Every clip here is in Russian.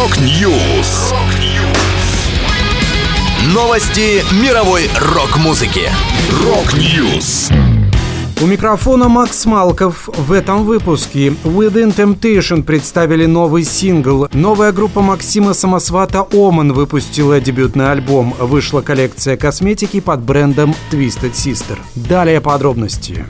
Rock News. Новости мировой рок-музыки. Rock News. У микрофона Макс Малков. В этом выпуске Within Temptation представили новый сингл. Новая группа Максима Самосвата Оман выпустила дебютный альбом. Вышла коллекция косметики под брендом Twisted Sister. Далее подробности.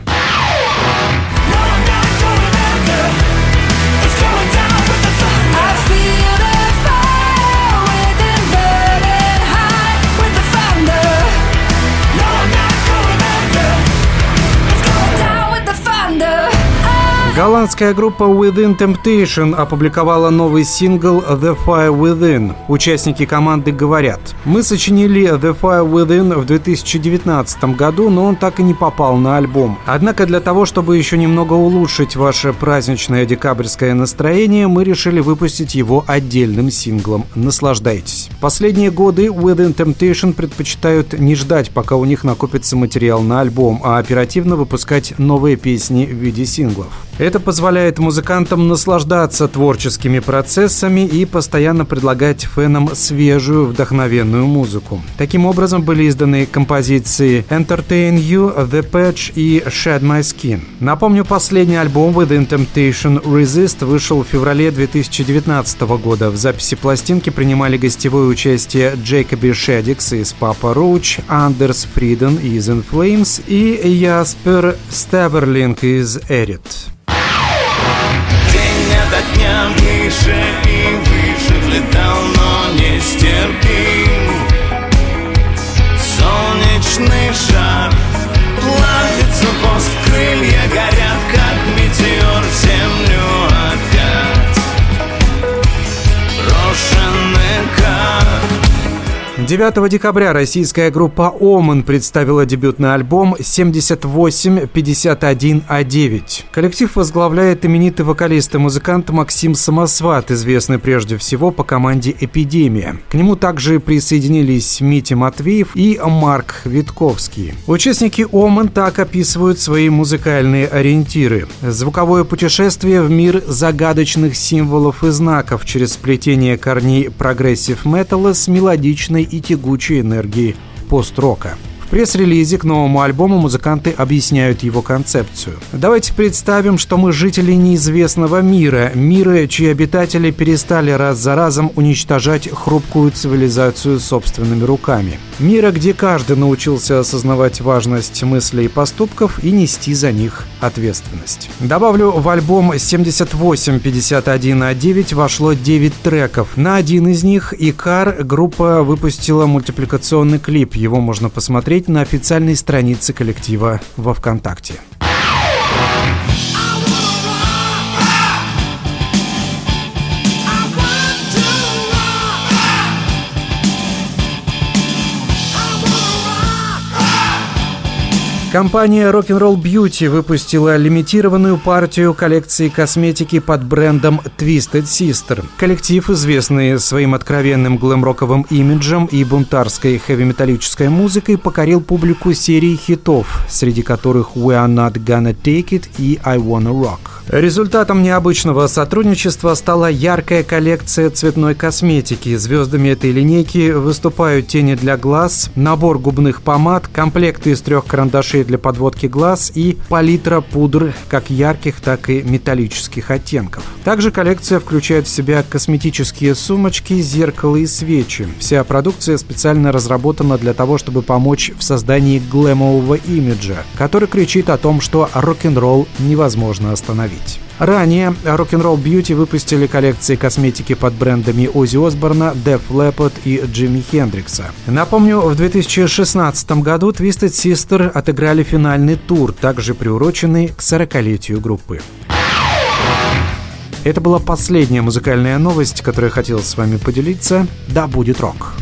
Голландская группа Within Temptation опубликовала новый сингл The Fire Within. Участники команды говорят, мы сочинили The Fire Within в 2019 году, но он так и не попал на альбом. Однако для того, чтобы еще немного улучшить ваше праздничное декабрьское настроение, мы решили выпустить его отдельным синглом. Наслаждайтесь. Последние годы Within Temptation предпочитают не ждать, пока у них накопится материал на альбом, а оперативно выпускать новые песни в виде синглов. Это позволяет музыкантам наслаждаться творческими процессами и постоянно предлагать фенам свежую, вдохновенную музыку. Таким образом были изданы композиции Entertain You, The Patch и Shed My Skin. Напомню, последний альбом Within Temptation Resist вышел в феврале 2019 года. В записи пластинки принимали гостевое участие Джейкоби Шедикс из Papa Roach, Андерс Фриден из In Flames и Яспер Стеберлинг из Эрит. До дня выше 9 декабря российская группа «Оман» представила дебютный альбом 7851А9. Коллектив возглавляет именитый вокалист и музыкант Максим Самосват, известный прежде всего по команде «Эпидемия». К нему также присоединились Митя Матвеев и Марк Витковский. Участники «Оман» так описывают свои музыкальные ориентиры. Звуковое путешествие в мир загадочных символов и знаков через сплетение корней прогрессив-металла с мелодичной и тягучей энергии пост-рока пресс-релизе к новому альбому музыканты объясняют его концепцию. Давайте представим, что мы жители неизвестного мира, мира, чьи обитатели перестали раз за разом уничтожать хрупкую цивилизацию собственными руками. Мира, где каждый научился осознавать важность мыслей и поступков и нести за них ответственность. Добавлю, в альбом 7851А9 вошло 9 треков. На один из них Икар группа выпустила мультипликационный клип. Его можно посмотреть на официальной странице коллектива во ВКонтакте. Компания Rock'n'Roll Beauty выпустила лимитированную партию коллекции косметики под брендом Twisted Sister. Коллектив, известный своим откровенным глэм-роковым имиджем и бунтарской хэви-металлической музыкой, покорил публику серии хитов, среди которых We Are Not Gonna Take It и I Wanna Rock. Результатом необычного сотрудничества стала яркая коллекция цветной косметики. Звездами этой линейки выступают тени для глаз, набор губных помад, комплекты из трех карандашей для подводки глаз и палитра пудр как ярких, так и металлических оттенков. Также коллекция включает в себя косметические сумочки, зеркала и свечи. Вся продукция специально разработана для того, чтобы помочь в создании глэмового имиджа, который кричит о том, что рок-н-ролл невозможно остановить. Ранее Rock'n'Roll Beauty выпустили коллекции косметики под брендами Ози Осборна, Def Leppard и Джимми Хендрикса. Напомню, в 2016 году Twisted Sister отыграли финальный тур, также приуроченный к 40-летию группы. Это была последняя музыкальная новость, которую я хотел с вами поделиться. Да будет рок!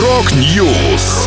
Rock News!